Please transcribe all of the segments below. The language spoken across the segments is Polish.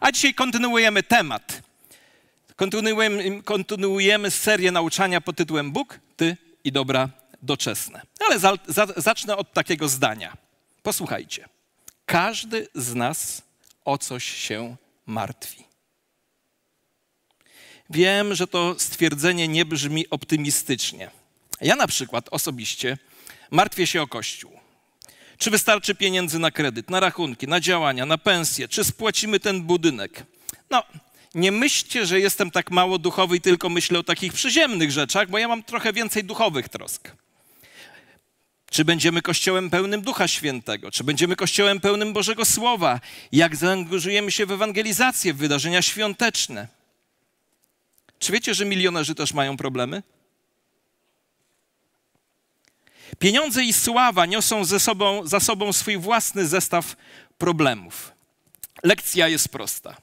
A dzisiaj kontynuujemy temat. Kontynuujemy, kontynuujemy serię nauczania pod tytułem Bóg, Ty i dobra doczesne. Ale za, za, zacznę od takiego zdania. Posłuchajcie. Każdy z nas o coś się martwi. Wiem, że to stwierdzenie nie brzmi optymistycznie. Ja na przykład osobiście martwię się o Kościół. Czy wystarczy pieniędzy na kredyt, na rachunki, na działania, na pensje? Czy spłacimy ten budynek? No, nie myślcie, że jestem tak mało duchowy i tylko myślę o takich przyziemnych rzeczach, bo ja mam trochę więcej duchowych trosk. Czy będziemy kościołem pełnym Ducha Świętego? Czy będziemy kościołem pełnym Bożego Słowa? Jak zaangażujemy się w ewangelizację, w wydarzenia świąteczne? Czy wiecie, że milionerzy też mają problemy? Pieniądze i sława niosą ze sobą, za sobą swój własny zestaw problemów. Lekcja jest prosta.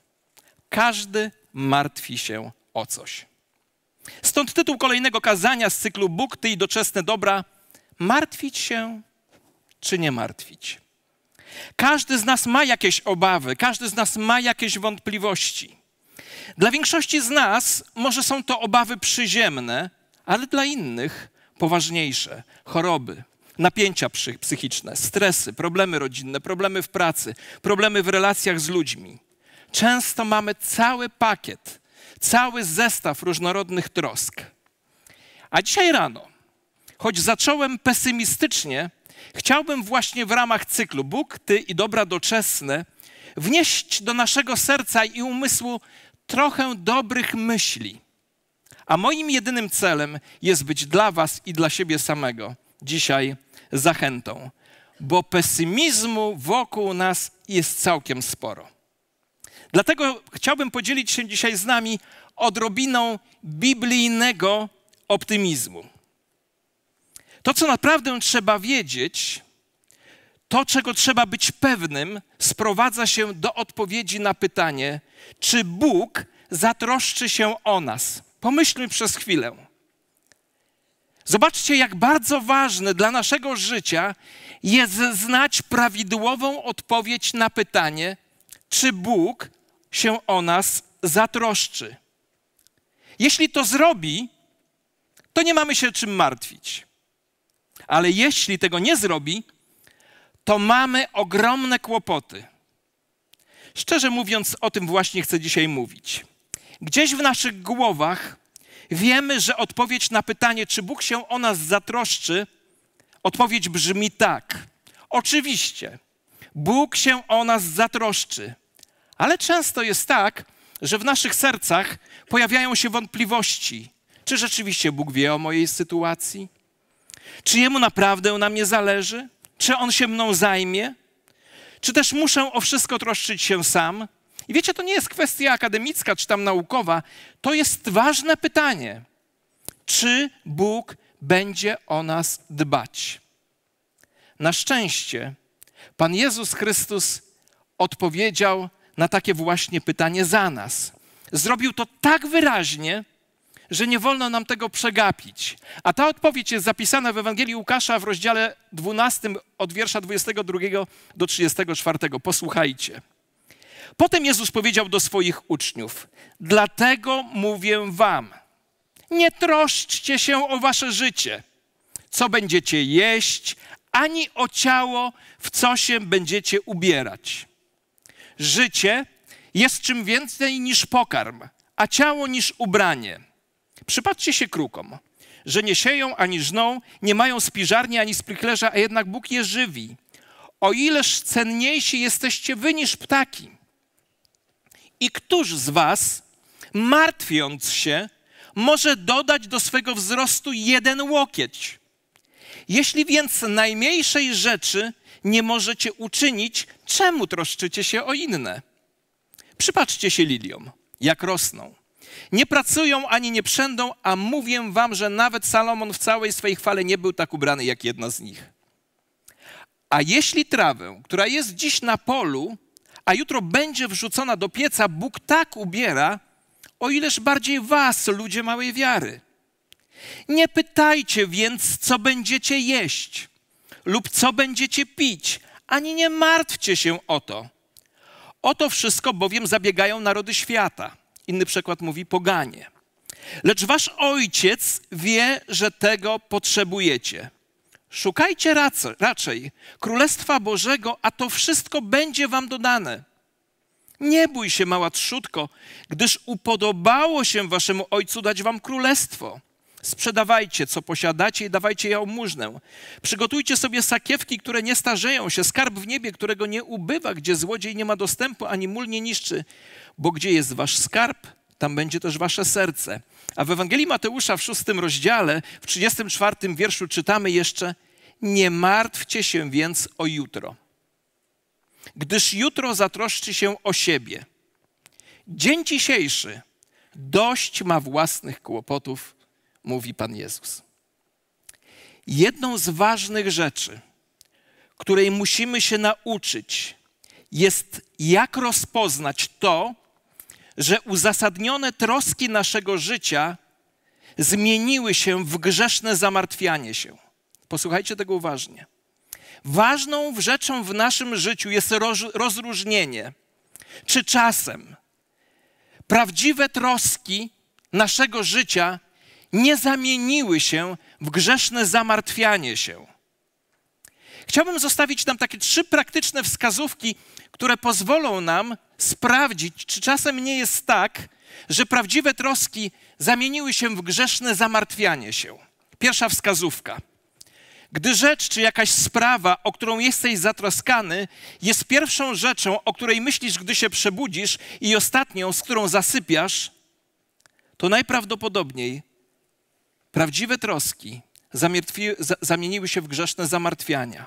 Każdy martwi się o coś. Stąd tytuł kolejnego kazania z cyklu Bóg, Ty i doczesne dobra. Martwić się czy nie martwić? Każdy z nas ma jakieś obawy, każdy z nas ma jakieś wątpliwości. Dla większości z nas może są to obawy przyziemne, ale dla innych poważniejsze choroby, napięcia psychiczne, stresy, problemy rodzinne, problemy w pracy, problemy w relacjach z ludźmi. Często mamy cały pakiet, cały zestaw różnorodnych trosk. A dzisiaj rano, choć zacząłem pesymistycznie, chciałbym właśnie w ramach cyklu Bóg, Ty i dobra doczesne wnieść do naszego serca i umysłu trochę dobrych myśli. A moim jedynym celem jest być dla Was i dla siebie samego dzisiaj zachętą, bo pesymizmu wokół nas jest całkiem sporo. Dlatego chciałbym podzielić się dzisiaj z nami odrobiną biblijnego optymizmu. To, co naprawdę trzeba wiedzieć, to, czego trzeba być pewnym, sprowadza się do odpowiedzi na pytanie, czy Bóg zatroszczy się o nas. Pomyślmy przez chwilę. Zobaczcie, jak bardzo ważne dla naszego życia jest znać prawidłową odpowiedź na pytanie, czy Bóg się o nas zatroszczy. Jeśli to zrobi, to nie mamy się czym martwić. Ale jeśli tego nie zrobi, to mamy ogromne kłopoty. Szczerze mówiąc, o tym właśnie chcę dzisiaj mówić. Gdzieś w naszych głowach wiemy, że odpowiedź na pytanie, czy Bóg się o nas zatroszczy, odpowiedź brzmi tak. Oczywiście, Bóg się o nas zatroszczy, ale często jest tak, że w naszych sercach pojawiają się wątpliwości. Czy rzeczywiście Bóg wie o mojej sytuacji? Czy Jemu naprawdę na mnie zależy? Czy On się mną zajmie? Czy też muszę o wszystko troszczyć się sam? I wiecie, to nie jest kwestia akademicka czy tam naukowa, to jest ważne pytanie. Czy Bóg będzie o nas dbać? Na szczęście Pan Jezus Chrystus odpowiedział na takie właśnie pytanie za nas. Zrobił to tak wyraźnie, że nie wolno nam tego przegapić. A ta odpowiedź jest zapisana w Ewangelii Łukasza w rozdziale 12 od wiersza 22 do 34. Posłuchajcie. Potem Jezus powiedział do swoich uczniów: Dlatego mówię wam, nie troszczcie się o wasze życie, co będziecie jeść, ani o ciało, w co się będziecie ubierać. Życie jest czym więcej niż pokarm, a ciało niż ubranie. Przypatrzcie się krukom, że nie sieją ani żną, nie mają spiżarni ani spliklerza, a jednak Bóg je żywi. O ileż cenniejsi jesteście wy niż ptaki. I któż z was, martwiąc się, może dodać do swego wzrostu jeden łokieć? Jeśli więc najmniejszej rzeczy nie możecie uczynić, czemu troszczycie się o inne? Przypatrzcie się liliom, jak rosną. Nie pracują ani nie przędą, a mówię wam, że nawet Salomon w całej swej chwale nie był tak ubrany jak jedna z nich. A jeśli trawę, która jest dziś na polu, a jutro będzie wrzucona do pieca, Bóg tak ubiera, o ileż bardziej was, ludzie małej wiary. Nie pytajcie więc, co będziecie jeść lub co będziecie pić, ani nie martwcie się o to O to wszystko bowiem zabiegają narody świata. Inny przykład mówi poganie. Lecz wasz ojciec wie, że tego potrzebujecie. Szukajcie raczej Królestwa Bożego, a to wszystko będzie wam dodane. Nie bój się, mała trzutko, gdyż upodobało się waszemu ojcu dać wam królestwo. Sprzedawajcie, co posiadacie i dawajcie jałmużnę. Przygotujcie sobie sakiewki, które nie starzeją się, skarb w niebie, którego nie ubywa, gdzie złodziej nie ma dostępu, ani mól nie niszczy. Bo gdzie jest wasz skarb, tam będzie też wasze serce. A w Ewangelii Mateusza w szóstym rozdziale, w 34 wierszu czytamy jeszcze: Nie martwcie się więc o jutro, gdyż jutro zatroszczy się o siebie. Dzień dzisiejszy dość ma własnych kłopotów, mówi Pan Jezus. Jedną z ważnych rzeczy, której musimy się nauczyć, jest jak rozpoznać to, że uzasadnione troski naszego życia zmieniły się w grzeszne zamartwianie się. Posłuchajcie tego uważnie. Ważną rzeczą w naszym życiu jest rozróżnienie, czy czasem prawdziwe troski naszego życia nie zamieniły się w grzeszne zamartwianie się. Chciałbym zostawić nam takie trzy praktyczne wskazówki, które pozwolą nam sprawdzić, czy czasem nie jest tak, że prawdziwe troski zamieniły się w grzeszne zamartwianie się. Pierwsza wskazówka. Gdy rzecz czy jakaś sprawa, o którą jesteś zatroskany, jest pierwszą rzeczą, o której myślisz, gdy się przebudzisz, i ostatnią, z którą zasypiasz, to najprawdopodobniej prawdziwe troski zamieniły się w grzeszne zamartwiania.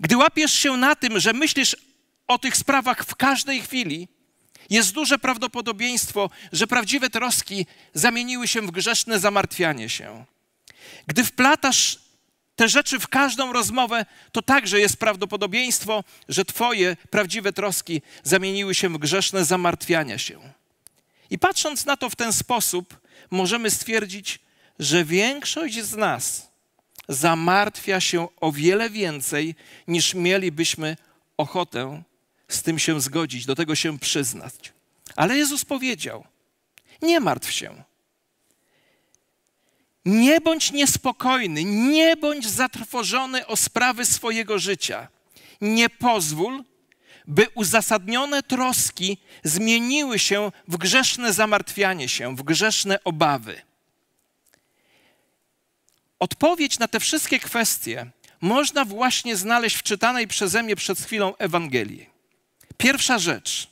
Gdy łapiesz się na tym, że myślisz o tych sprawach w każdej chwili, jest duże prawdopodobieństwo, że prawdziwe troski zamieniły się w grzeszne zamartwianie się. Gdy wplatasz te rzeczy w każdą rozmowę, to także jest prawdopodobieństwo, że Twoje prawdziwe troski zamieniły się w grzeszne zamartwiania się. I patrząc na to w ten sposób, możemy stwierdzić, że większość z nas zamartwia się o wiele więcej, niż mielibyśmy ochotę z tym się zgodzić, do tego się przyznać. Ale Jezus powiedział: Nie martw się. Nie bądź niespokojny, nie bądź zatrwożony o sprawy swojego życia. Nie pozwól, by uzasadnione troski zmieniły się w grzeszne zamartwianie się, w grzeszne obawy. Odpowiedź na te wszystkie kwestie można właśnie znaleźć w czytanej przeze mnie przed chwilą Ewangelii. Pierwsza rzecz,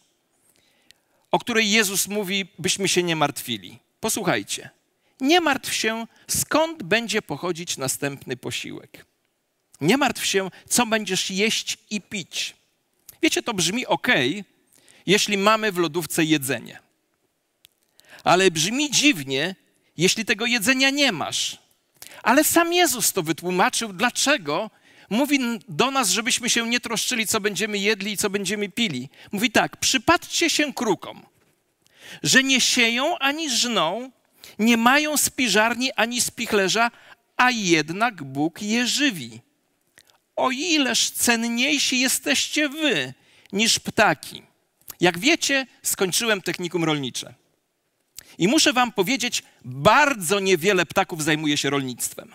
o której Jezus mówi, byśmy się nie martwili. Posłuchajcie. Nie martw się, skąd będzie pochodzić następny posiłek. Nie martw się, co będziesz jeść i pić. Wiecie, to brzmi ok, jeśli mamy w lodówce jedzenie. Ale brzmi dziwnie, jeśli tego jedzenia nie masz. Ale sam Jezus to wytłumaczył, dlaczego mówi do nas, żebyśmy się nie troszczyli, co będziemy jedli i co będziemy pili. Mówi tak: przypatrzcie się krukom, że nie sieją ani żną, nie mają spiżarni ani spichlerza, a jednak Bóg je żywi. O ileż cenniejsi jesteście wy niż ptaki. Jak wiecie, skończyłem technikum rolnicze. I muszę wam powiedzieć, bardzo niewiele ptaków zajmuje się rolnictwem.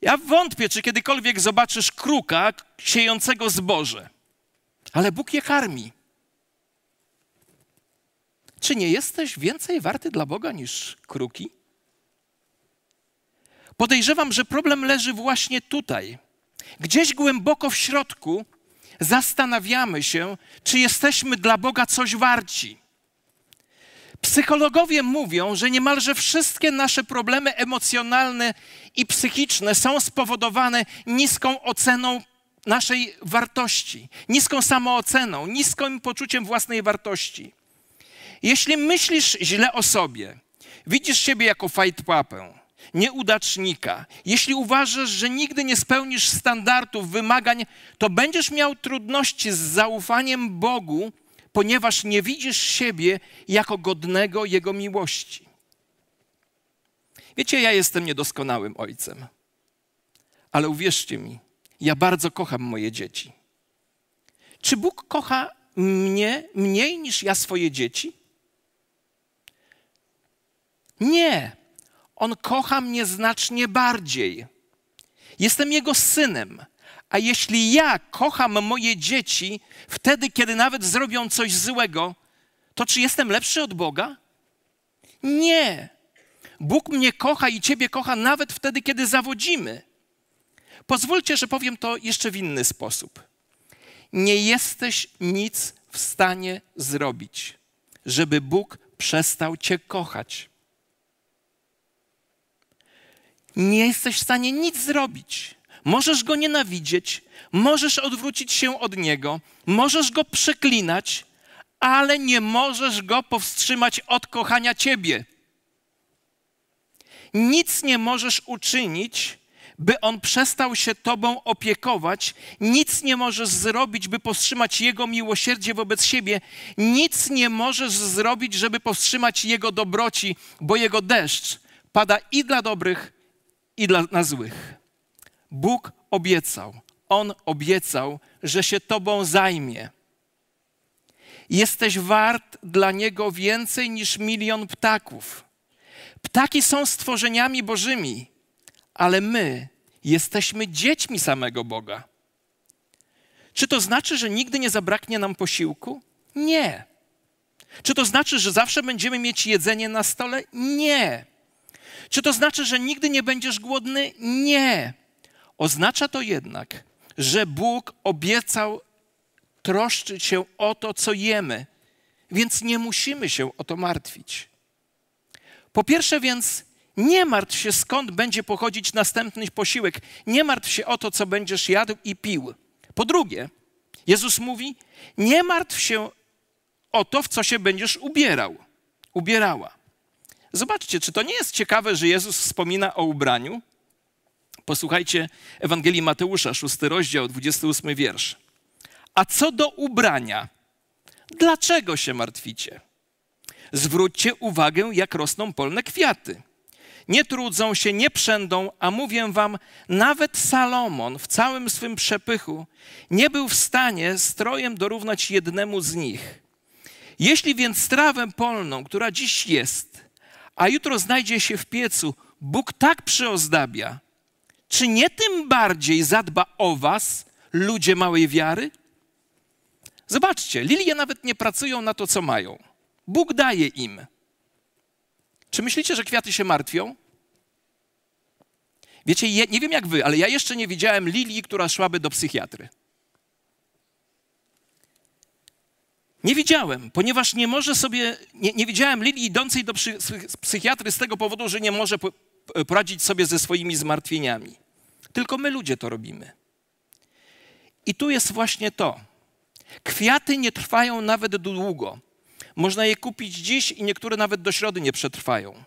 Ja wątpię, czy kiedykolwiek zobaczysz kruka siejącego zboże, ale Bóg je karmi. Czy nie jesteś więcej warty dla Boga niż kruki? Podejrzewam, że problem leży właśnie tutaj. Gdzieś głęboko w środku zastanawiamy się, czy jesteśmy dla Boga coś warci. Psychologowie mówią, że niemalże wszystkie nasze problemy emocjonalne i psychiczne są spowodowane niską oceną naszej wartości, niską samooceną, niskim poczuciem własnej wartości. Jeśli myślisz źle o sobie, widzisz siebie jako fajtłapę, nieudacznika, jeśli uważasz, że nigdy nie spełnisz standardów, wymagań, to będziesz miał trudności z zaufaniem Bogu ponieważ nie widzisz siebie jako godnego Jego miłości. Wiecie, ja jestem niedoskonałym ojcem, ale uwierzcie mi, ja bardzo kocham moje dzieci. Czy Bóg kocha mnie mniej niż ja swoje dzieci? Nie. On kocha mnie znacznie bardziej. Jestem jego synem. A jeśli ja kocham moje dzieci wtedy, kiedy nawet zrobią coś złego, to czy jestem lepszy od Boga? Nie. Bóg mnie kocha i Ciebie kocha nawet wtedy, kiedy zawodzimy. Pozwólcie, że powiem to jeszcze w inny sposób. Nie jesteś nic w stanie zrobić, żeby Bóg przestał Cię kochać. Nie jesteś w stanie nic zrobić. Możesz go nienawidzieć, możesz odwrócić się od niego, możesz go przeklinać, ale nie możesz go powstrzymać od kochania ciebie. Nic nie możesz uczynić, by on przestał się tobą opiekować, nic nie możesz zrobić, by powstrzymać jego miłosierdzie wobec siebie, nic nie możesz zrobić, żeby powstrzymać jego dobroci, bo jego deszcz pada i dla dobrych, i dla na złych. Bóg obiecał, On obiecał, że się Tobą zajmie. Jesteś wart dla Niego więcej niż milion ptaków. Ptaki są stworzeniami Bożymi, ale my jesteśmy dziećmi samego Boga. Czy to znaczy, że nigdy nie zabraknie nam posiłku? Nie. Czy to znaczy, że zawsze będziemy mieć jedzenie na stole? Nie. Czy to znaczy, że nigdy nie będziesz głodny? Nie. Oznacza to jednak, że Bóg obiecał troszczyć się o to, co jemy, więc nie musimy się o to martwić. Po pierwsze więc, nie martw się, skąd będzie pochodzić następny posiłek. Nie martw się o to, co będziesz jadł i pił. Po drugie, Jezus mówi, nie martw się o to, w co się będziesz ubierał, ubierała. Zobaczcie, czy to nie jest ciekawe, że Jezus wspomina o ubraniu? Posłuchajcie Ewangelii Mateusza, 6 rozdział, 28 wiersz. A co do ubrania, dlaczego się martwicie? Zwróćcie uwagę, jak rosną polne kwiaty. Nie trudzą się, nie przędą, a mówię wam, nawet Salomon w całym swym przepychu nie był w stanie strojem dorównać jednemu z nich. Jeśli więc strawę polną, która dziś jest, a jutro znajdzie się w piecu, Bóg tak przyozdabia, czy nie tym bardziej zadba o was, ludzie małej wiary? Zobaczcie, lilie nawet nie pracują na to, co mają. Bóg daje im. Czy myślicie, że kwiaty się martwią? Wiecie, nie wiem jak wy, ale ja jeszcze nie widziałem lilii, która szłaby do psychiatry. Nie widziałem, ponieważ nie może sobie, nie, nie widziałem Lilii idącej do psy, psychiatry z tego powodu, że nie może poradzić sobie ze swoimi zmartwieniami. Tylko my ludzie to robimy. I tu jest właśnie to. Kwiaty nie trwają nawet długo. Można je kupić dziś i niektóre nawet do środy nie przetrwają.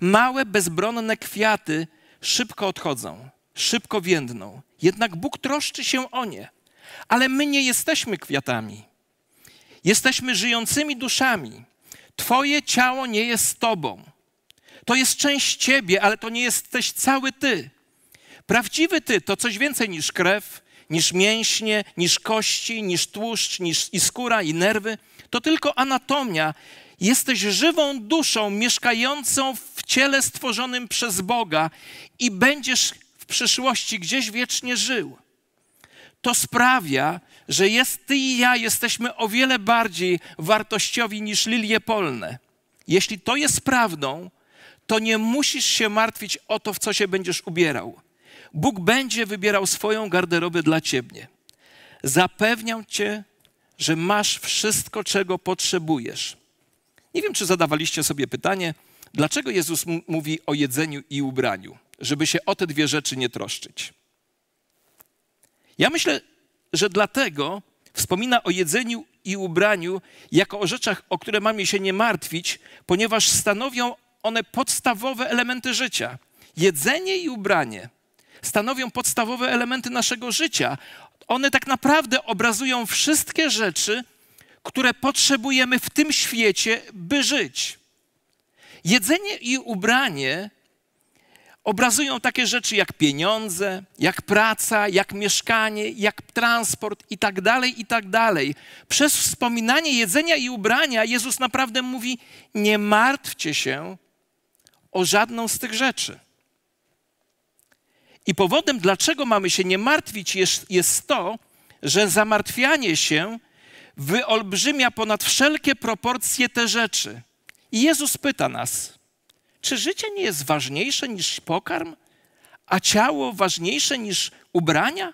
Małe, bezbronne kwiaty szybko odchodzą, szybko więdną. Jednak Bóg troszczy się o nie. Ale my nie jesteśmy kwiatami. Jesteśmy żyjącymi duszami. Twoje ciało nie jest Tobą. To jest część Ciebie, ale to nie jesteś cały Ty. Prawdziwy Ty to coś więcej niż krew, niż mięśnie, niż kości, niż tłuszcz, niż i skóra, i nerwy. To tylko anatomia. Jesteś żywą duszą mieszkającą w ciele stworzonym przez Boga i będziesz w przyszłości gdzieś wiecznie żył to sprawia, że jest ty i ja jesteśmy o wiele bardziej wartościowi niż lilie polne. Jeśli to jest prawdą, to nie musisz się martwić o to, w co się będziesz ubierał. Bóg będzie wybierał swoją garderobę dla ciebie. Zapewniam cię, że masz wszystko, czego potrzebujesz. Nie wiem, czy zadawaliście sobie pytanie, dlaczego Jezus mówi o jedzeniu i ubraniu, żeby się o te dwie rzeczy nie troszczyć. Ja myślę, że dlatego wspomina o jedzeniu i ubraniu jako o rzeczach, o które mamy się nie martwić, ponieważ stanowią one podstawowe elementy życia. Jedzenie i ubranie stanowią podstawowe elementy naszego życia. One tak naprawdę obrazują wszystkie rzeczy, które potrzebujemy w tym świecie, by żyć. Jedzenie i ubranie obrazują takie rzeczy jak pieniądze, jak praca, jak mieszkanie, jak transport i tak dalej, i tak dalej. Przez wspominanie jedzenia i ubrania Jezus naprawdę mówi: Nie martwcie się o żadną z tych rzeczy. I powodem, dlaczego mamy się nie martwić, jest, jest to, że zamartwianie się wyolbrzymia ponad wszelkie proporcje te rzeczy. I Jezus pyta nas, czy życie nie jest ważniejsze niż pokarm, a ciało ważniejsze niż ubrania?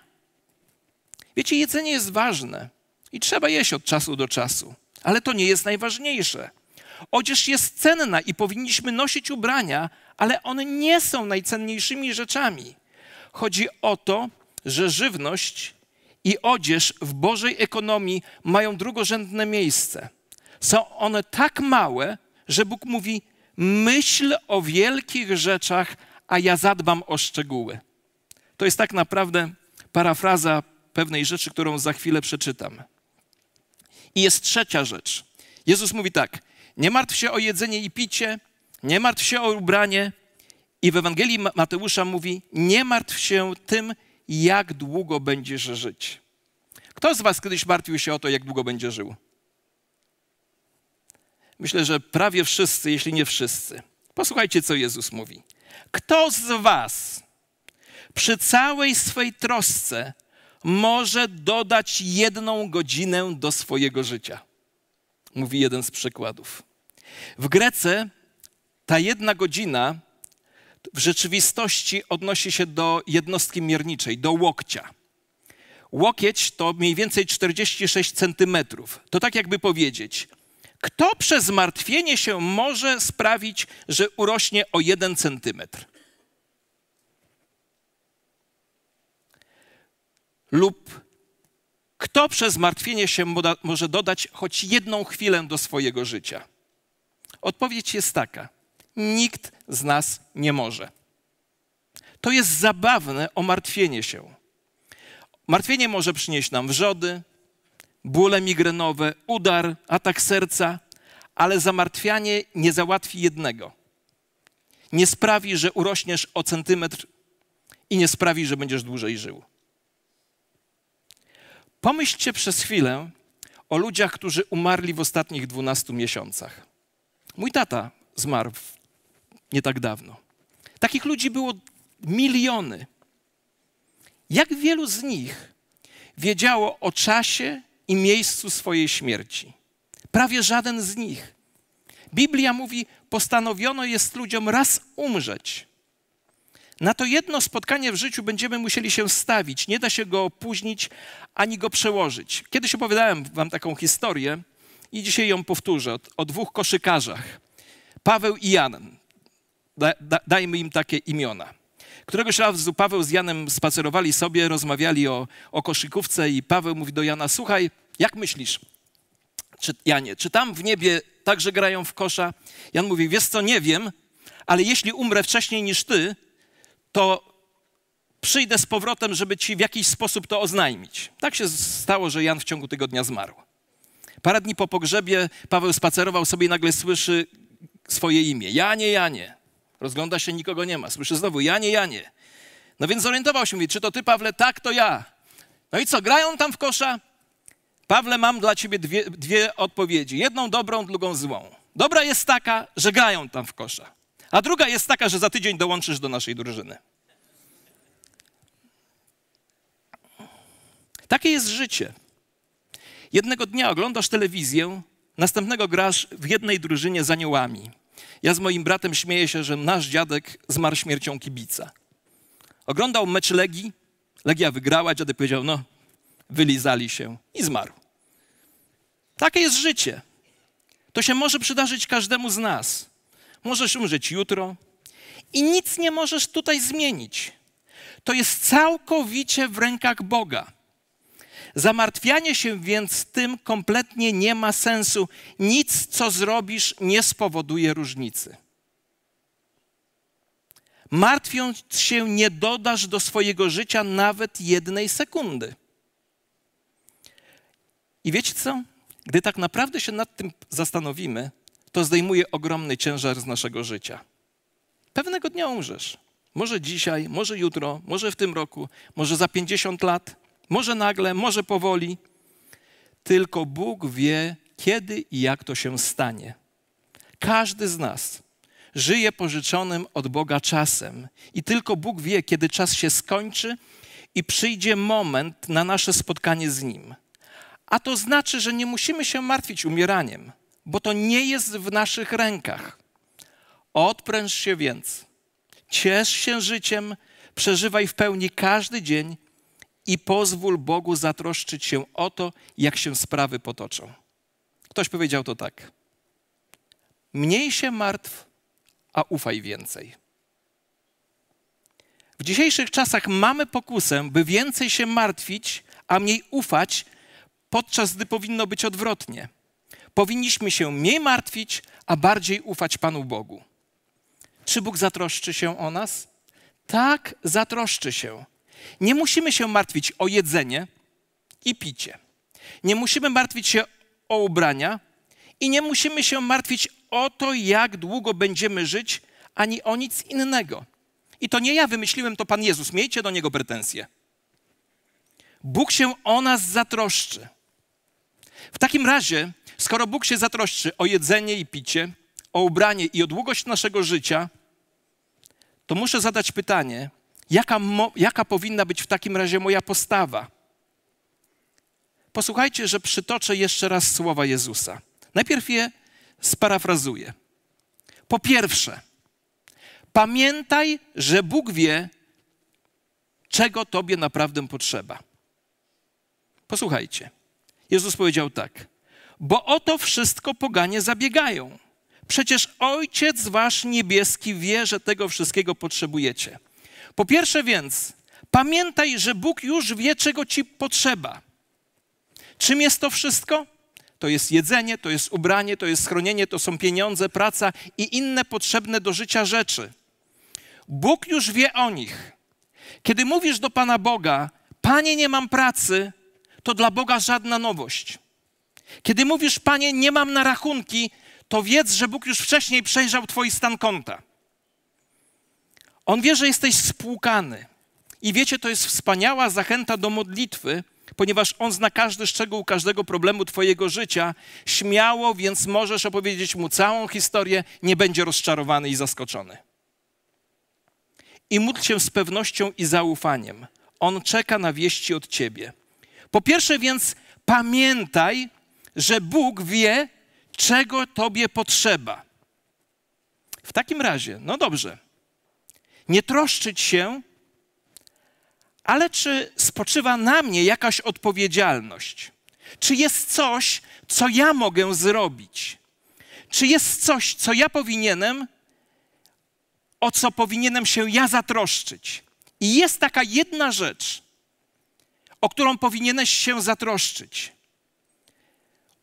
Wiecie, jedzenie jest ważne i trzeba jeść od czasu do czasu, ale to nie jest najważniejsze. Odzież jest cenna i powinniśmy nosić ubrania, ale one nie są najcenniejszymi rzeczami. Chodzi o to, że żywność i odzież w Bożej ekonomii mają drugorzędne miejsce. Są one tak małe, że Bóg mówi: Myśl o wielkich rzeczach, a ja zadbam o szczegóły. To jest tak naprawdę parafraza pewnej rzeczy, którą za chwilę przeczytam. I jest trzecia rzecz. Jezus mówi tak: Nie martw się o jedzenie i picie, nie martw się o ubranie. I w Ewangelii Mateusza mówi: Nie martw się tym, jak długo będziesz żyć. Kto z Was kiedyś martwił się o to, jak długo będzie żył? Myślę, że prawie wszyscy, jeśli nie wszyscy. Posłuchajcie, co Jezus mówi. Kto z Was przy całej swej trosce może dodać jedną godzinę do swojego życia? Mówi jeden z przykładów. W Grece ta jedna godzina w rzeczywistości odnosi się do jednostki mierniczej, do łokcia. Łokieć to mniej więcej 46 centymetrów. To tak jakby powiedzieć, kto przez martwienie się może sprawić, że urośnie o jeden centymetr? Lub kto przez martwienie się może dodać choć jedną chwilę do swojego życia? Odpowiedź jest taka: nikt z nas nie może. To jest zabawne o martwienie się. Martwienie może przynieść nam wrzody, bóle migrenowe, udar, atak serca, ale zamartwianie nie załatwi jednego. Nie sprawi, że urośniesz o centymetr i nie sprawi, że będziesz dłużej żył. Pomyślcie przez chwilę o ludziach, którzy umarli w ostatnich 12 miesiącach. Mój tata zmarł nie tak dawno. Takich ludzi było miliony. Jak wielu z nich wiedziało o czasie i miejscu swojej śmierci? Prawie żaden z nich. Biblia mówi: postanowiono jest ludziom raz umrzeć. Na to jedno spotkanie w życiu będziemy musieli się stawić. Nie da się go opóźnić ani go przełożyć. Kiedyś opowiadałem wam taką historię i dzisiaj ją powtórzę o, o dwóch koszykarzach. Paweł i Jan. Da, da, dajmy im takie imiona. Któregoś razu Paweł z Janem spacerowali sobie, rozmawiali o, o koszykówce i Paweł mówi do Jana, słuchaj, jak myślisz, czy, Janie, czy tam w niebie także grają w kosza? Jan mówi, wiesz co, nie wiem, ale jeśli umrę wcześniej niż ty, to przyjdę z powrotem, żeby ci w jakiś sposób to oznajmić. Tak się stało, że Jan w ciągu tygodnia zmarł. Parę dni po pogrzebie Paweł spacerował sobie i nagle słyszy swoje imię. Janie, Janie. Rozgląda się, nikogo nie ma. Słyszy znowu, Janie, Janie. No więc zorientował się, mówi, czy to ty, Pawle? Tak, to ja. No i co, grają tam w kosza? Pawle, mam dla ciebie dwie, dwie odpowiedzi. Jedną dobrą, drugą złą. Dobra jest taka, że grają tam w kosza. A druga jest taka, że za tydzień dołączysz do naszej drużyny. Takie jest życie. Jednego dnia oglądasz telewizję, następnego grasz w jednej drużynie z aniołami. Ja z moim bratem śmieję się, że nasz dziadek zmarł śmiercią kibica. Oglądał mecz Legii, Legia wygrała, dziadek powiedział, no, wylizali się i zmarł. Takie jest życie. To się może przydarzyć każdemu z nas. Możesz umrzeć jutro i nic nie możesz tutaj zmienić. To jest całkowicie w rękach Boga. Zamartwianie się więc tym kompletnie nie ma sensu. Nic, co zrobisz, nie spowoduje różnicy. Martwiąc się, nie dodasz do swojego życia nawet jednej sekundy. I wiecie co? Gdy tak naprawdę się nad tym zastanowimy, to zdejmuje ogromny ciężar z naszego życia. Pewnego dnia umrzesz. Może dzisiaj, może jutro, może w tym roku, może za 50 lat, może nagle, może powoli. Tylko Bóg wie, kiedy i jak to się stanie. Każdy z nas żyje pożyczonym od Boga czasem i tylko Bóg wie, kiedy czas się skończy i przyjdzie moment na nasze spotkanie z Nim. A to znaczy, że nie musimy się martwić umieraniem, bo to nie jest w naszych rękach. Odpręż się więc, ciesz się życiem, przeżywaj w pełni każdy dzień i pozwól Bogu zatroszczyć się o to, jak się sprawy potoczą. Ktoś powiedział to tak. Mniej się martw, a ufaj więcej. W dzisiejszych czasach mamy pokusę, by więcej się martwić, a mniej ufać, podczas gdy powinno być odwrotnie. Powinniśmy się mniej martwić, a bardziej ufać Panu Bogu. Czy Bóg zatroszczy się o nas? Tak, zatroszczy się. Nie musimy się martwić o jedzenie i picie. Nie musimy martwić się o ubrania i nie musimy się martwić o to, jak długo będziemy żyć, ani o nic innego. I to nie ja wymyśliłem, to Pan Jezus. Miejcie do Niego pretensje. Bóg się o nas zatroszczy. W takim razie, skoro Bóg się zatroszczy o jedzenie i picie, o ubranie i o długość naszego życia, to muszę zadać pytanie, jaka, jaka powinna być w takim razie moja postawa? Posłuchajcie, że przytoczę jeszcze raz słowa Jezusa. Najpierw je sparafrazuję. Po pierwsze, pamiętaj, że Bóg wie, czego Tobie naprawdę potrzeba. Posłuchajcie. Jezus powiedział tak: Bo o to wszystko poganie zabiegają. Przecież Ojciec Wasz niebieski wie, że tego wszystkiego potrzebujecie. Po pierwsze więc, pamiętaj, że Bóg już wie, czego Ci potrzeba. Czym jest to wszystko? To jest jedzenie, to jest ubranie, to jest schronienie, to są pieniądze, praca i inne potrzebne do życia rzeczy. Bóg już wie o nich. Kiedy mówisz do Pana Boga, Panie, nie mam pracy, to dla Boga żadna nowość. Kiedy mówisz, Panie, nie mam na rachunki, to wiedz, że Bóg już wcześniej przejrzał Twój stan konta. On wie, że jesteś spłukany. I wiecie, to jest wspaniała zachęta do modlitwy, ponieważ On zna każdy szczegół każdego problemu Twojego życia. Śmiało, więc możesz opowiedzieć Mu całą historię, nie będzie rozczarowany i zaskoczony. I módl się z pewnością i zaufaniem. On czeka na wieści od Ciebie. Po pierwsze więc pamiętaj, że Bóg wie, czego Tobie potrzeba. W takim razie, no dobrze, nie troszczyć się, ale czy spoczywa na mnie jakaś odpowiedzialność? Czy jest coś, co ja mogę zrobić? Czy jest coś, co ja powinienem, o co powinienem się ja zatroszczyć? I jest taka jedna rzecz, o którą powinieneś się zatroszczyć.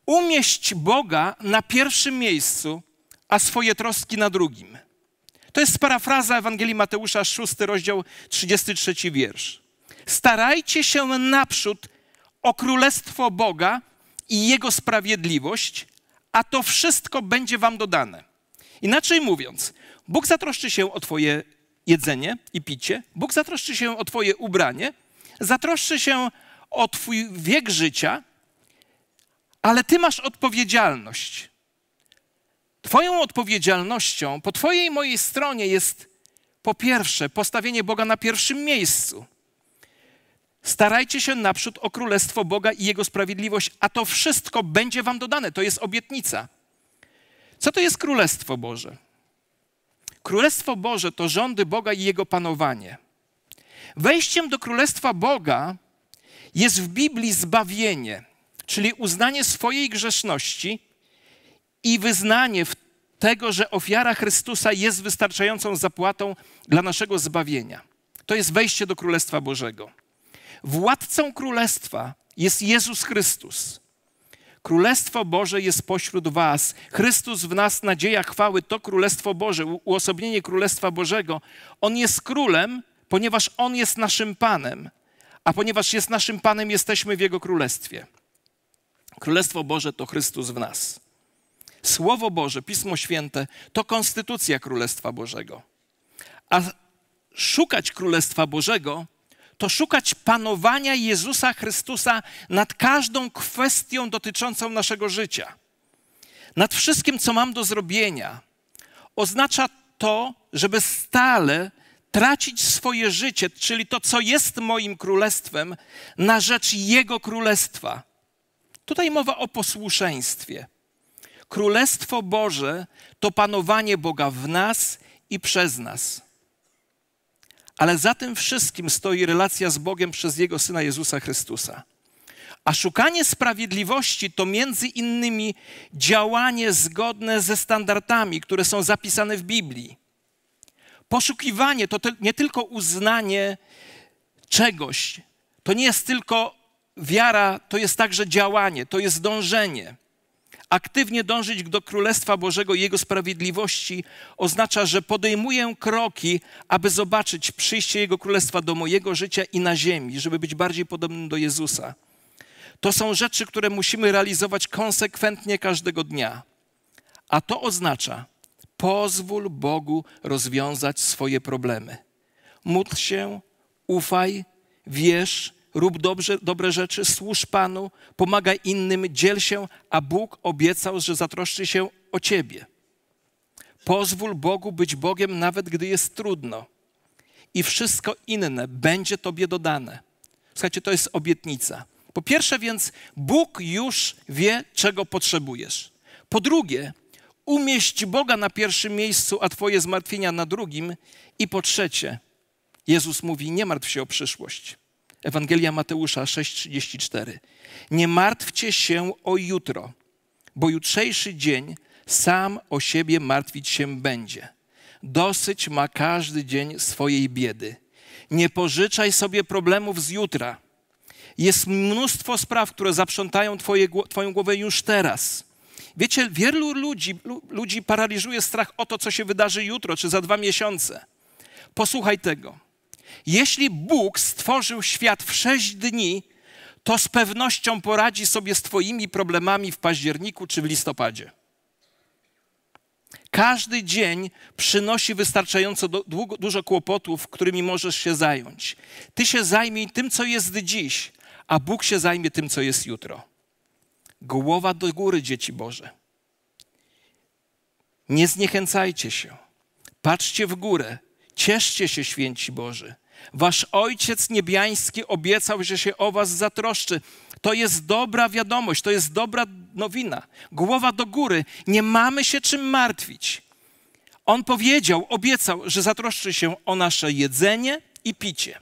Umieść Boga na pierwszym miejscu, a swoje troski na drugim. To jest parafraza Ewangelii Mateusza, 6 rozdział, 33 wiersz. Starajcie się naprzód o królestwo Boga i Jego sprawiedliwość, a to wszystko będzie wam dodane. Inaczej mówiąc, Bóg zatroszczy się o Twoje jedzenie i picie, Bóg zatroszczy się o Twoje ubranie, zatroszczy się o Twój wiek życia, ale Ty masz odpowiedzialność. Twoją odpowiedzialnością po Twojej mojej stronie jest po pierwsze postawienie Boga na pierwszym miejscu. Starajcie się naprzód o królestwo Boga i Jego sprawiedliwość, a to wszystko będzie Wam dodane. To jest obietnica. Co to jest królestwo Boże? Królestwo Boże to rządy Boga i Jego panowanie. Wejściem do królestwa Boga jest w Biblii zbawienie, czyli uznanie swojej grzeszności i wyznanie tego, że ofiara Chrystusa jest wystarczającą zapłatą dla naszego zbawienia. To jest wejście do Królestwa Bożego. Władcą Królestwa jest Jezus Chrystus. Królestwo Boże jest pośród Was. Chrystus w nas, nadzieja chwały, to Królestwo Boże, uosobienie Królestwa Bożego. On jest królem, ponieważ On jest naszym Panem, a ponieważ jest naszym Panem, jesteśmy w Jego Królestwie. Królestwo Boże to Chrystus w nas. Słowo Boże, Pismo Święte to konstytucja Królestwa Bożego. A szukać Królestwa Bożego, to szukać panowania Jezusa Chrystusa nad każdą kwestią dotyczącą naszego życia, nad wszystkim, co mam do zrobienia. Oznacza to, żeby stale tracić swoje życie, czyli to, co jest moim królestwem, na rzecz Jego królestwa. Tutaj mowa o posłuszeństwie. Królestwo Boże to panowanie Boga w nas i przez nas. Ale za tym wszystkim stoi relacja z Bogiem przez Jego Syna Jezusa Chrystusa. A szukanie sprawiedliwości to między innymi działanie zgodne ze standardami, które są zapisane w Biblii. Poszukiwanie to nie tylko uznanie czegoś, to nie jest tylko wiara, to jest także działanie, to jest dążenie. Aktywnie dążyć do Królestwa Bożego i Jego sprawiedliwości oznacza, że podejmuję kroki, aby zobaczyć przyjście Jego Królestwa do mojego życia i na ziemi, żeby być bardziej podobnym do Jezusa. To są rzeczy, które musimy realizować konsekwentnie każdego dnia. A to oznacza, pozwól Bogu rozwiązać swoje problemy. Módl się, ufaj, wierz, rób dobrze, dobre rzeczy, służ Panu, pomagaj innym, dziel się, a Bóg obiecał, że zatroszczy się o ciebie. Pozwól Bogu być Bogiem, nawet gdy jest trudno. I wszystko inne będzie Tobie dodane. Słuchajcie, to jest obietnica. Po pierwsze więc, Bóg już wie, czego potrzebujesz. Po drugie, umieść Boga na pierwszym miejscu, a Twoje zmartwienia na drugim. I po trzecie, Jezus mówi: Nie martw się o przyszłość. Ewangelia Mateusza 6:34. Nie martwcie się o jutro, bo jutrzejszy dzień sam o siebie martwić się będzie. Dosyć ma każdy dzień swojej biedy. Nie pożyczaj sobie problemów z jutra. Jest mnóstwo spraw, które zaprzątają twoje, Twoją głowę już teraz. Wiecie, wielu ludzi, ludzi paraliżuje strach o to, co się wydarzy jutro czy za dwa miesiące. Posłuchaj tego. Jeśli Bóg stworzył świat w sześć dni, to z pewnością poradzi sobie z Twoimi problemami w październiku czy w listopadzie. Każdy dzień przynosi wystarczająco długo, dużo kłopotów, którymi możesz się zająć. Ty się zajmij tym, co jest dziś, a Bóg się zajmie tym, co jest jutro. Głowa do góry, dzieci Boże. Nie zniechęcajcie się. Patrzcie w górę. Cieszcie się, święci Boży. Wasz Ojciec Niebiański obiecał, że się o was zatroszczy. To jest dobra wiadomość, to jest dobra nowina. Głowa do góry. Nie mamy się czym martwić. On powiedział, obiecał, że zatroszczy się o nasze jedzenie i picie.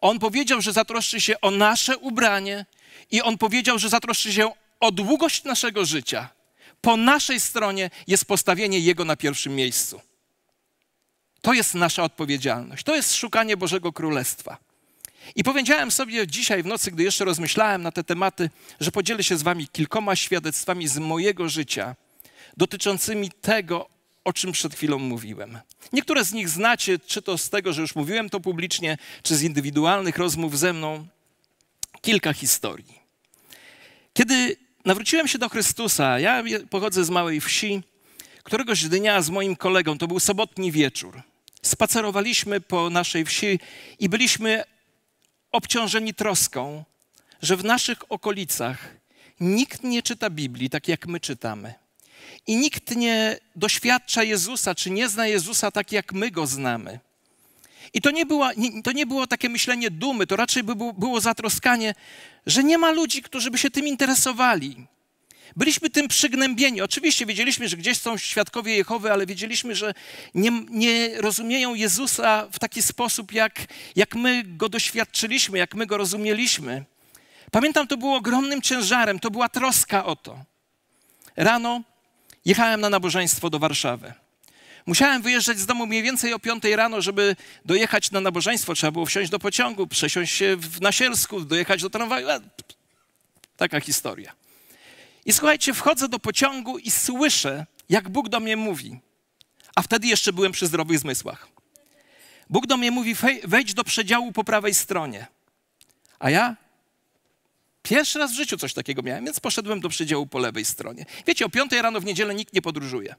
On powiedział, że zatroszczy się o nasze ubranie i on powiedział, że zatroszczy się o długość naszego życia. Po naszej stronie jest postawienie Jego na pierwszym miejscu. To jest nasza odpowiedzialność. To jest szukanie Bożego Królestwa. I powiedziałem sobie dzisiaj w nocy, gdy jeszcze rozmyślałem na te tematy, że podzielę się z Wami kilkoma świadectwami z mojego życia dotyczącymi tego, o czym przed chwilą mówiłem. Niektóre z nich znacie, czy to z tego, że już mówiłem to publicznie, czy z indywidualnych rozmów ze mną. Kilka historii. Kiedy nawróciłem się do Chrystusa, ja pochodzę z małej wsi, któregoś dnia z moim kolegą, to był sobotni wieczór, spacerowaliśmy po naszej wsi i byliśmy obciążeni troską, że w naszych okolicach nikt nie czyta Biblii tak, jak my czytamy. I nikt nie doświadcza Jezusa, czy nie zna Jezusa tak, jak my go znamy. I to nie, było, to nie było takie myślenie dumy, to raczej było, było zatroskanie, że nie ma ludzi, którzy by się tym interesowali. Byliśmy tym przygnębieni. Oczywiście wiedzieliśmy, że gdzieś są świadkowie Jehowy, ale wiedzieliśmy, że nie, nie rozumieją Jezusa w taki sposób, jak, jak my go doświadczyliśmy, jak my go rozumieliśmy. Pamiętam, to było ogromnym ciężarem, to była troska o to. Rano jechałem na nabożeństwo do Warszawy. Musiałem wyjeżdżać z domu mniej więcej o 5 rano, żeby dojechać na nabożeństwo. Trzeba było wsiąść do pociągu, przesiąść się w Nasielsku, dojechać do tramwaju. Taka historia. I słuchajcie, wchodzę do pociągu i słyszę, jak Bóg do mnie mówi. A wtedy jeszcze byłem przy zdrowych zmysłach. Bóg do mnie mówi: wejdź do przedziału po prawej stronie. A ja pierwszy raz w życiu coś takiego miałem, więc poszedłem do przedziału po lewej stronie. Wiecie, o 5 rano w niedzielę nikt nie podróżuje.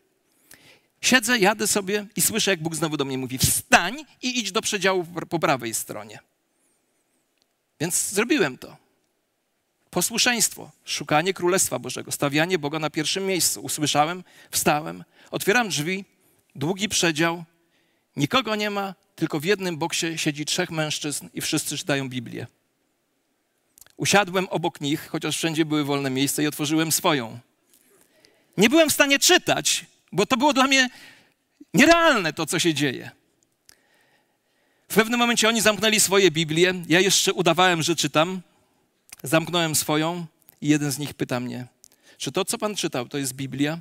Siedzę, jadę sobie i słyszę, jak Bóg znowu do mnie mówi: Wstań i idź do przedziału po prawej stronie. Więc zrobiłem to. Posłuszeństwo, szukanie Królestwa Bożego, stawianie Boga na pierwszym miejscu. Usłyszałem, wstałem, otwieram drzwi, długi przedział, nikogo nie ma, tylko w jednym boksie siedzi trzech mężczyzn i wszyscy czytają Biblię. Usiadłem obok nich, chociaż wszędzie były wolne miejsca i otworzyłem swoją. Nie byłem w stanie czytać, bo to było dla mnie nierealne to, co się dzieje. W pewnym momencie oni zamknęli swoje Biblie, ja jeszcze udawałem, że czytam, zamknąłem swoją i jeden z nich pyta mnie, czy to, co pan czytał, to jest Biblia?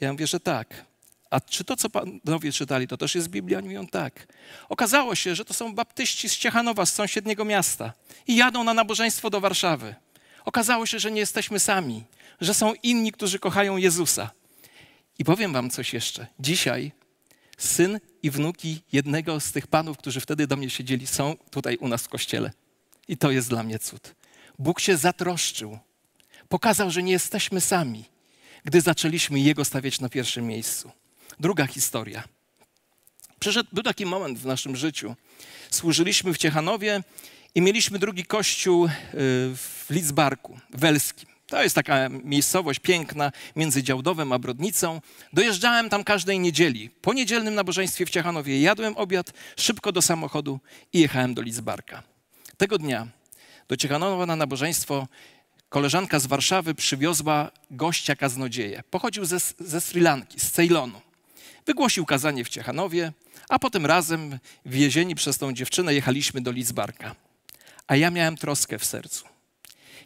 Ja mówię, że tak. A czy to, co panowie czytali, to też jest Biblia? Oni mówią tak. Okazało się, że to są baptyści z Ciechanowa, z sąsiedniego miasta i jadą na nabożeństwo do Warszawy. Okazało się, że nie jesteśmy sami, że są inni, którzy kochają Jezusa. I powiem wam coś jeszcze. Dzisiaj syn i wnuki jednego z tych panów, którzy wtedy do mnie siedzieli, są tutaj u nas w kościele. I to jest dla mnie cud. Bóg się zatroszczył. Pokazał, że nie jesteśmy sami, gdy zaczęliśmy Jego stawiać na pierwszym miejscu. Druga historia. Przyszedł, był taki moment w naszym życiu. Służyliśmy w Ciechanowie i mieliśmy drugi kościół y, w Lidzbarku, Welskim. To jest taka miejscowość piękna między Działdowem a Brodnicą. Dojeżdżałem tam każdej niedzieli. Po niedzielnym nabożeństwie w Ciechanowie jadłem obiad, szybko do samochodu i jechałem do Lidzbarka. Tego dnia do Ciechanowa na nabożeństwo koleżanka z Warszawy przywiozła gościa kaznodzieję. Pochodził ze, ze Sri Lanki, z Ceylonu. Wygłosił kazanie w Ciechanowie, a potem razem, wiezieni przez tą dziewczynę, jechaliśmy do Lidzbarka. A ja miałem troskę w sercu.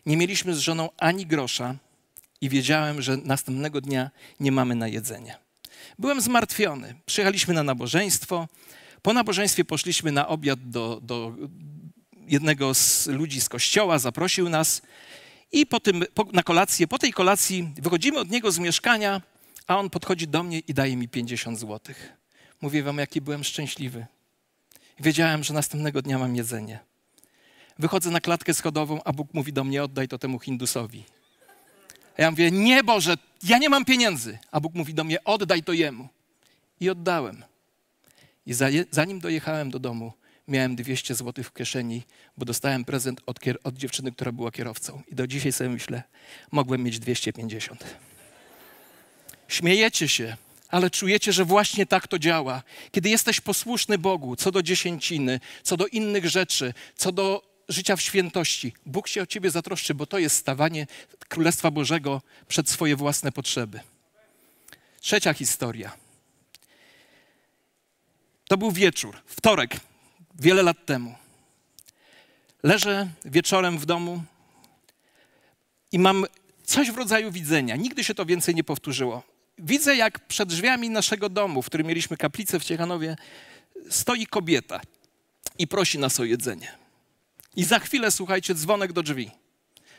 Nie mieliśmy z żoną ani grosza i wiedziałem, że następnego dnia nie mamy na jedzenie. Byłem zmartwiony. Przyjechaliśmy na nabożeństwo. Po nabożeństwie poszliśmy na obiad do, do jednego z ludzi z kościoła, zaprosił nas. I po tym, po, na kolację, po tej kolacji wychodzimy od niego z mieszkania a on podchodzi do mnie i daje mi 50 złotych. Mówię wam, jaki byłem szczęśliwy. Wiedziałem, że następnego dnia mam jedzenie. Wychodzę na klatkę schodową, a Bóg mówi do mnie, oddaj to temu Hindusowi. A ja mówię, nie Boże, ja nie mam pieniędzy. A Bóg mówi do mnie, oddaj to jemu. I oddałem. I zanim dojechałem do domu, miałem 200 zł w kieszeni, bo dostałem prezent od, od dziewczyny, która była kierowcą. I do dzisiaj sobie myślę, mogłem mieć 250. Śmiejecie się, ale czujecie, że właśnie tak to działa. Kiedy jesteś posłuszny Bogu, co do dziesięciny, co do innych rzeczy, co do życia w świętości, Bóg się o ciebie zatroszczy, bo to jest stawanie Królestwa Bożego przed swoje własne potrzeby. Trzecia historia. To był wieczór, wtorek, wiele lat temu. Leżę wieczorem w domu i mam coś w rodzaju widzenia. Nigdy się to więcej nie powtórzyło widzę, jak przed drzwiami naszego domu, w którym mieliśmy kaplicę w Ciechanowie, stoi kobieta i prosi nas o jedzenie. I za chwilę, słuchajcie, dzwonek do drzwi.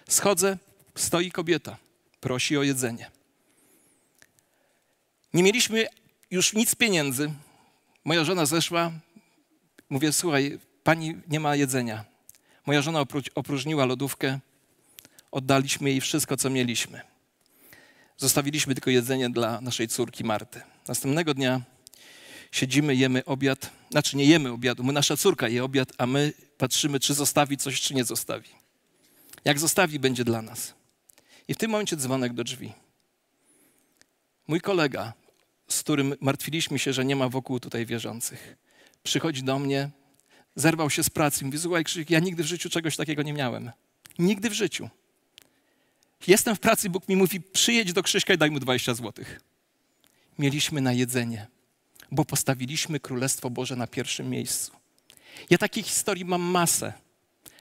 Schodzę, stoi kobieta, prosi o jedzenie. Nie mieliśmy już nic pieniędzy. Moja żona zeszła, mówię, słuchaj, pani nie ma jedzenia. Moja żona opróżniła lodówkę, oddaliśmy jej wszystko, co mieliśmy. Zostawiliśmy tylko jedzenie dla naszej córki Marty. Następnego dnia siedzimy, jemy obiad. Znaczy nie jemy obiadu, my, nasza córka je obiad, a my patrzymy, czy zostawi coś, czy nie zostawi. Jak zostawi, będzie dla nas. I w tym momencie dzwonek do drzwi. Mój kolega, z którym martwiliśmy się, że nie ma wokół tutaj wierzących, przychodzi do mnie, zerwał się z pracy mówi, słuchaj Krzyk, ja nigdy w życiu czegoś takiego nie miałem. Nigdy w życiu. Jestem w pracy, Bóg mi mówi, przyjedź do Krzyśka i daj mu 20 złotych. Mieliśmy na jedzenie, bo postawiliśmy Królestwo Boże na pierwszym miejscu. Ja takiej historii mam masę,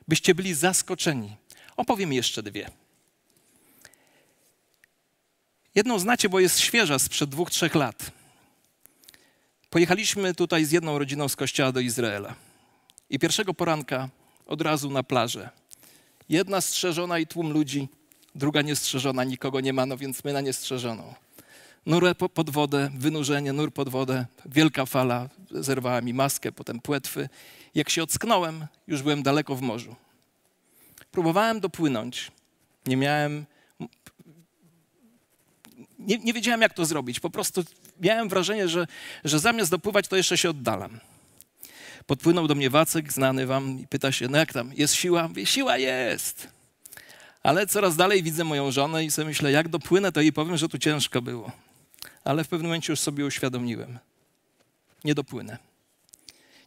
byście byli zaskoczeni. Opowiem jeszcze dwie. Jedną znacie, bo jest świeża sprzed dwóch, trzech lat. Pojechaliśmy tutaj z jedną rodziną z kościoła do Izraela. I pierwszego poranka od razu na plażę. Jedna strzeżona i tłum ludzi – druga niestrzeżona, nikogo nie ma, no więc my na niestrzeżoną. Nur pod wodę, wynurzenie, nur pod wodę, wielka fala, zerwała mi maskę, potem płetwy. Jak się ocknąłem, już byłem daleko w morzu. Próbowałem dopłynąć. Nie miałem, nie, nie wiedziałem, jak to zrobić. Po prostu miałem wrażenie, że, że zamiast dopływać, to jeszcze się oddalam. Podpłynął do mnie Wacek, znany wam, i pyta się, no jak tam, jest siła? Mówię, siła jest. Ale coraz dalej widzę moją żonę i sobie myślę, jak dopłynę, to jej powiem, że tu ciężko było. Ale w pewnym momencie już sobie uświadomiłem. Nie dopłynę.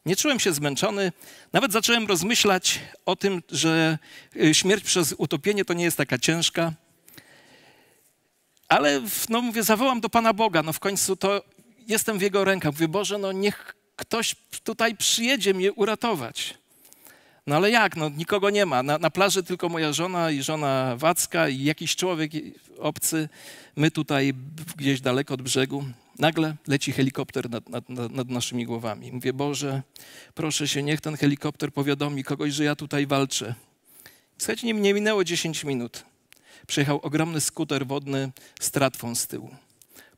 Nie czułem się zmęczony, nawet zacząłem rozmyślać o tym, że y, śmierć przez utopienie to nie jest taka ciężka. Ale no mówię, zawołam do Pana Boga, no w końcu to jestem w Jego rękach. Mówię, Boże, no niech ktoś tutaj przyjedzie mnie uratować. No ale jak? No nikogo nie ma. Na, na plaży tylko moja żona i żona Wacka i jakiś człowiek obcy. My tutaj gdzieś daleko od brzegu. Nagle leci helikopter nad, nad, nad, naszymi głowami. Mówię, Boże, proszę się, niech ten helikopter powiadomi kogoś, że ja tutaj walczę. Słuchajcie, nie, minęło 10 minut. Przyjechał ogromny skuter wodny z tratwą z tyłu.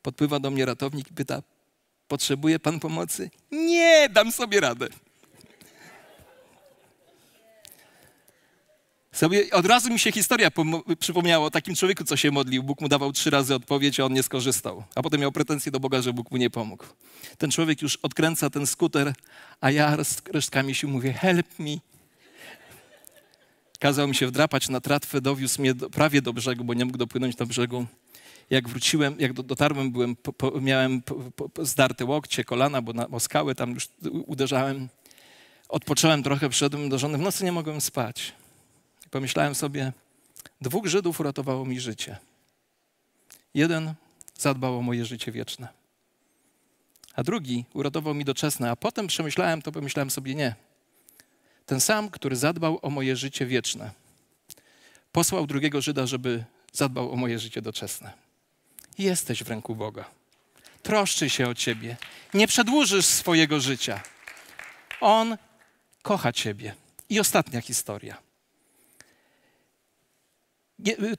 Podpływa do mnie ratownik i pyta, potrzebuje pan pomocy? Nie, dam sobie radę. Sobie, od razu mi się historia przypomniała o takim człowieku, co się modlił. Bóg mu dawał trzy razy odpowiedź, a on nie skorzystał. A potem miał pretensje do Boga, że Bóg mu nie pomógł. Ten człowiek już odkręca ten skuter, a ja z resztkami się mówię, help me. Kazał mi się wdrapać na tratwę, dowiózł mnie do, prawie do brzegu, bo nie mógł dopłynąć do brzegu. Jak wróciłem, jak dotarłem, byłem, po, po, miałem po, zdarte łokcie, kolana, bo na bo skały tam już uderzałem. Odpocząłem trochę, przyszedłem do żony. W nocy nie mogłem spać. Pomyślałem sobie, dwóch Żydów uratowało mi życie. Jeden zadbał o moje życie wieczne, a drugi uratował mi doczesne. A potem przemyślałem to, pomyślałem sobie, nie. Ten sam, który zadbał o moje życie wieczne, posłał drugiego Żyda, żeby zadbał o moje życie doczesne. Jesteś w ręku Boga. Troszczy się o ciebie. Nie przedłużysz swojego życia. On kocha ciebie. I ostatnia historia.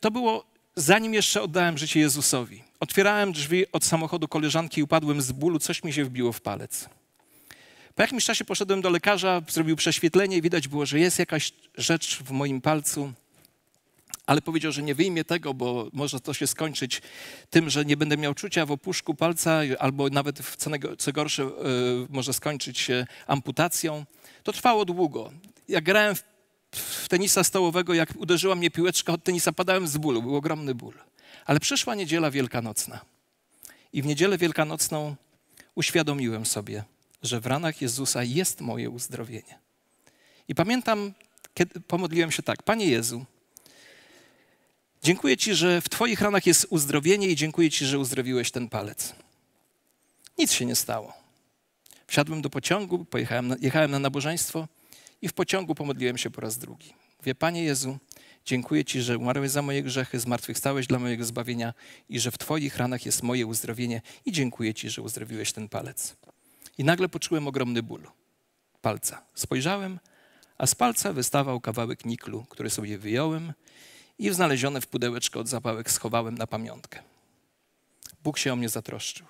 To było zanim jeszcze oddałem życie Jezusowi. Otwierałem drzwi od samochodu koleżanki i upadłem z bólu, coś mi się wbiło w palec. Po jakimś czasie poszedłem do lekarza, zrobił prześwietlenie i widać było, że jest jakaś rzecz w moim palcu, ale powiedział, że nie wyjmie tego, bo może to się skończyć tym, że nie będę miał czucia w opuszku palca, albo nawet co, co gorsze, yy, może skończyć się amputacją. To trwało długo. Jak grałem w w tenisa stołowego, jak uderzyła mnie piłeczka od tenisa, padałem z bólu, był ogromny ból. Ale przyszła niedziela wielkanocna. I w niedzielę wielkanocną uświadomiłem sobie, że w ranach Jezusa jest moje uzdrowienie. I pamiętam, kiedy pomodliłem się tak: Panie Jezu, dziękuję Ci, że w Twoich ranach jest uzdrowienie i dziękuję Ci, że uzdrowiłeś ten palec. Nic się nie stało. Wsiadłem do pociągu, pojechałem, jechałem na nabożeństwo i w pociągu pomodliłem się po raz drugi. Mówię, Panie Jezu, dziękuję Ci, że umarłeś za moje grzechy, zmartwychwstałeś dla mojego zbawienia i że w Twoich ranach jest moje uzdrowienie i dziękuję Ci, że uzdrowiłeś ten palec. I nagle poczułem ogromny ból palca. Spojrzałem, a z palca wystawał kawałek niklu, który sobie wyjąłem i znalezione w pudełeczko od zapałek schowałem na pamiątkę. Bóg się o mnie zatroszczył.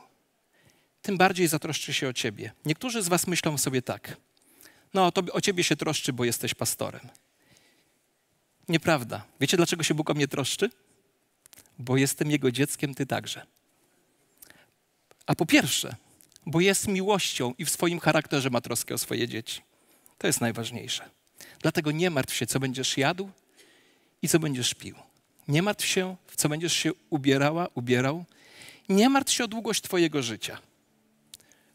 Tym bardziej zatroszczy się o ciebie. Niektórzy z was myślą sobie tak – no, to o ciebie się troszczy, bo jesteś pastorem. Nieprawda. Wiecie, dlaczego się Bóg o mnie troszczy? Bo jestem Jego dzieckiem, ty także. A po pierwsze, bo jest miłością i w swoim charakterze ma troskę o swoje dzieci. To jest najważniejsze. Dlatego nie martw się, co będziesz jadł i co będziesz pił. Nie martw się, w co będziesz się ubierała, ubierał. Nie martw się o długość Twojego życia.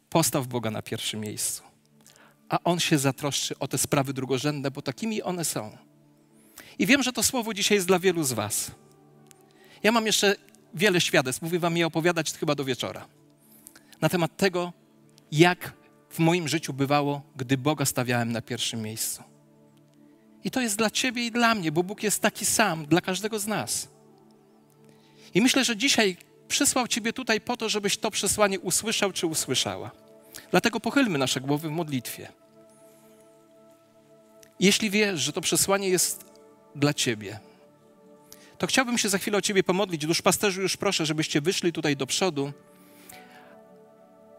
Postaw Boga na pierwszym miejscu a On się zatroszczy o te sprawy drugorzędne, bo takimi one są. I wiem, że to słowo dzisiaj jest dla wielu z Was. Ja mam jeszcze wiele świadectw, mówię Wam je opowiadać chyba do wieczora, na temat tego, jak w moim życiu bywało, gdy Boga stawiałem na pierwszym miejscu. I to jest dla Ciebie i dla mnie, bo Bóg jest taki sam dla każdego z nas. I myślę, że dzisiaj przysłał Ciebie tutaj po to, żebyś to przesłanie usłyszał czy usłyszała. Dlatego pochylmy nasze głowy w modlitwie. Jeśli wiesz, że to przesłanie jest dla Ciebie, to chciałbym się za chwilę o Ciebie pomodlić. Duszpasterzu, już proszę, żebyście wyszli tutaj do przodu.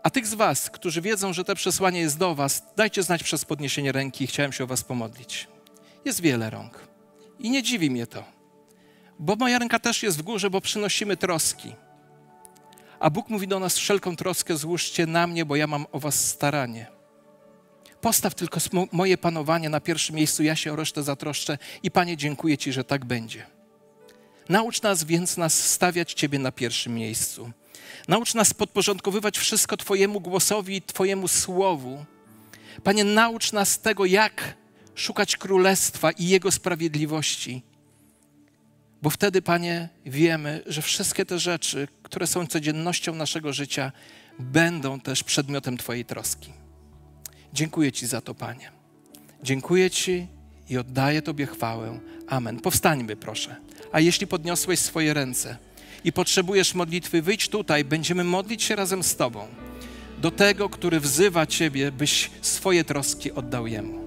A tych z Was, którzy wiedzą, że to przesłanie jest do Was, dajcie znać przez podniesienie ręki. Chciałem się o Was pomodlić. Jest wiele rąk. I nie dziwi mnie to, bo moja ręka też jest w górze, bo przynosimy troski. A Bóg mówi do nas: wszelką troskę złóżcie na mnie, bo ja mam o was staranie. Postaw tylko moje panowanie na pierwszym miejscu, ja się o resztę zatroszczę i Panie, dziękuję Ci, że tak będzie. Naucz nas więc nas stawiać Ciebie na pierwszym miejscu. Naucz nas podporządkowywać wszystko Twojemu głosowi i Twojemu słowu. Panie, naucz nas tego, jak szukać królestwa i Jego sprawiedliwości. Bo wtedy, Panie, wiemy, że wszystkie te rzeczy, które są codziennością naszego życia, będą też przedmiotem Twojej troski. Dziękuję Ci za to, Panie. Dziękuję Ci i oddaję Tobie chwałę. Amen. Powstańmy, proszę. A jeśli podniosłeś swoje ręce i potrzebujesz modlitwy, wyjdź tutaj, będziemy modlić się razem z Tobą do tego, który wzywa Ciebie, byś swoje troski oddał Jemu.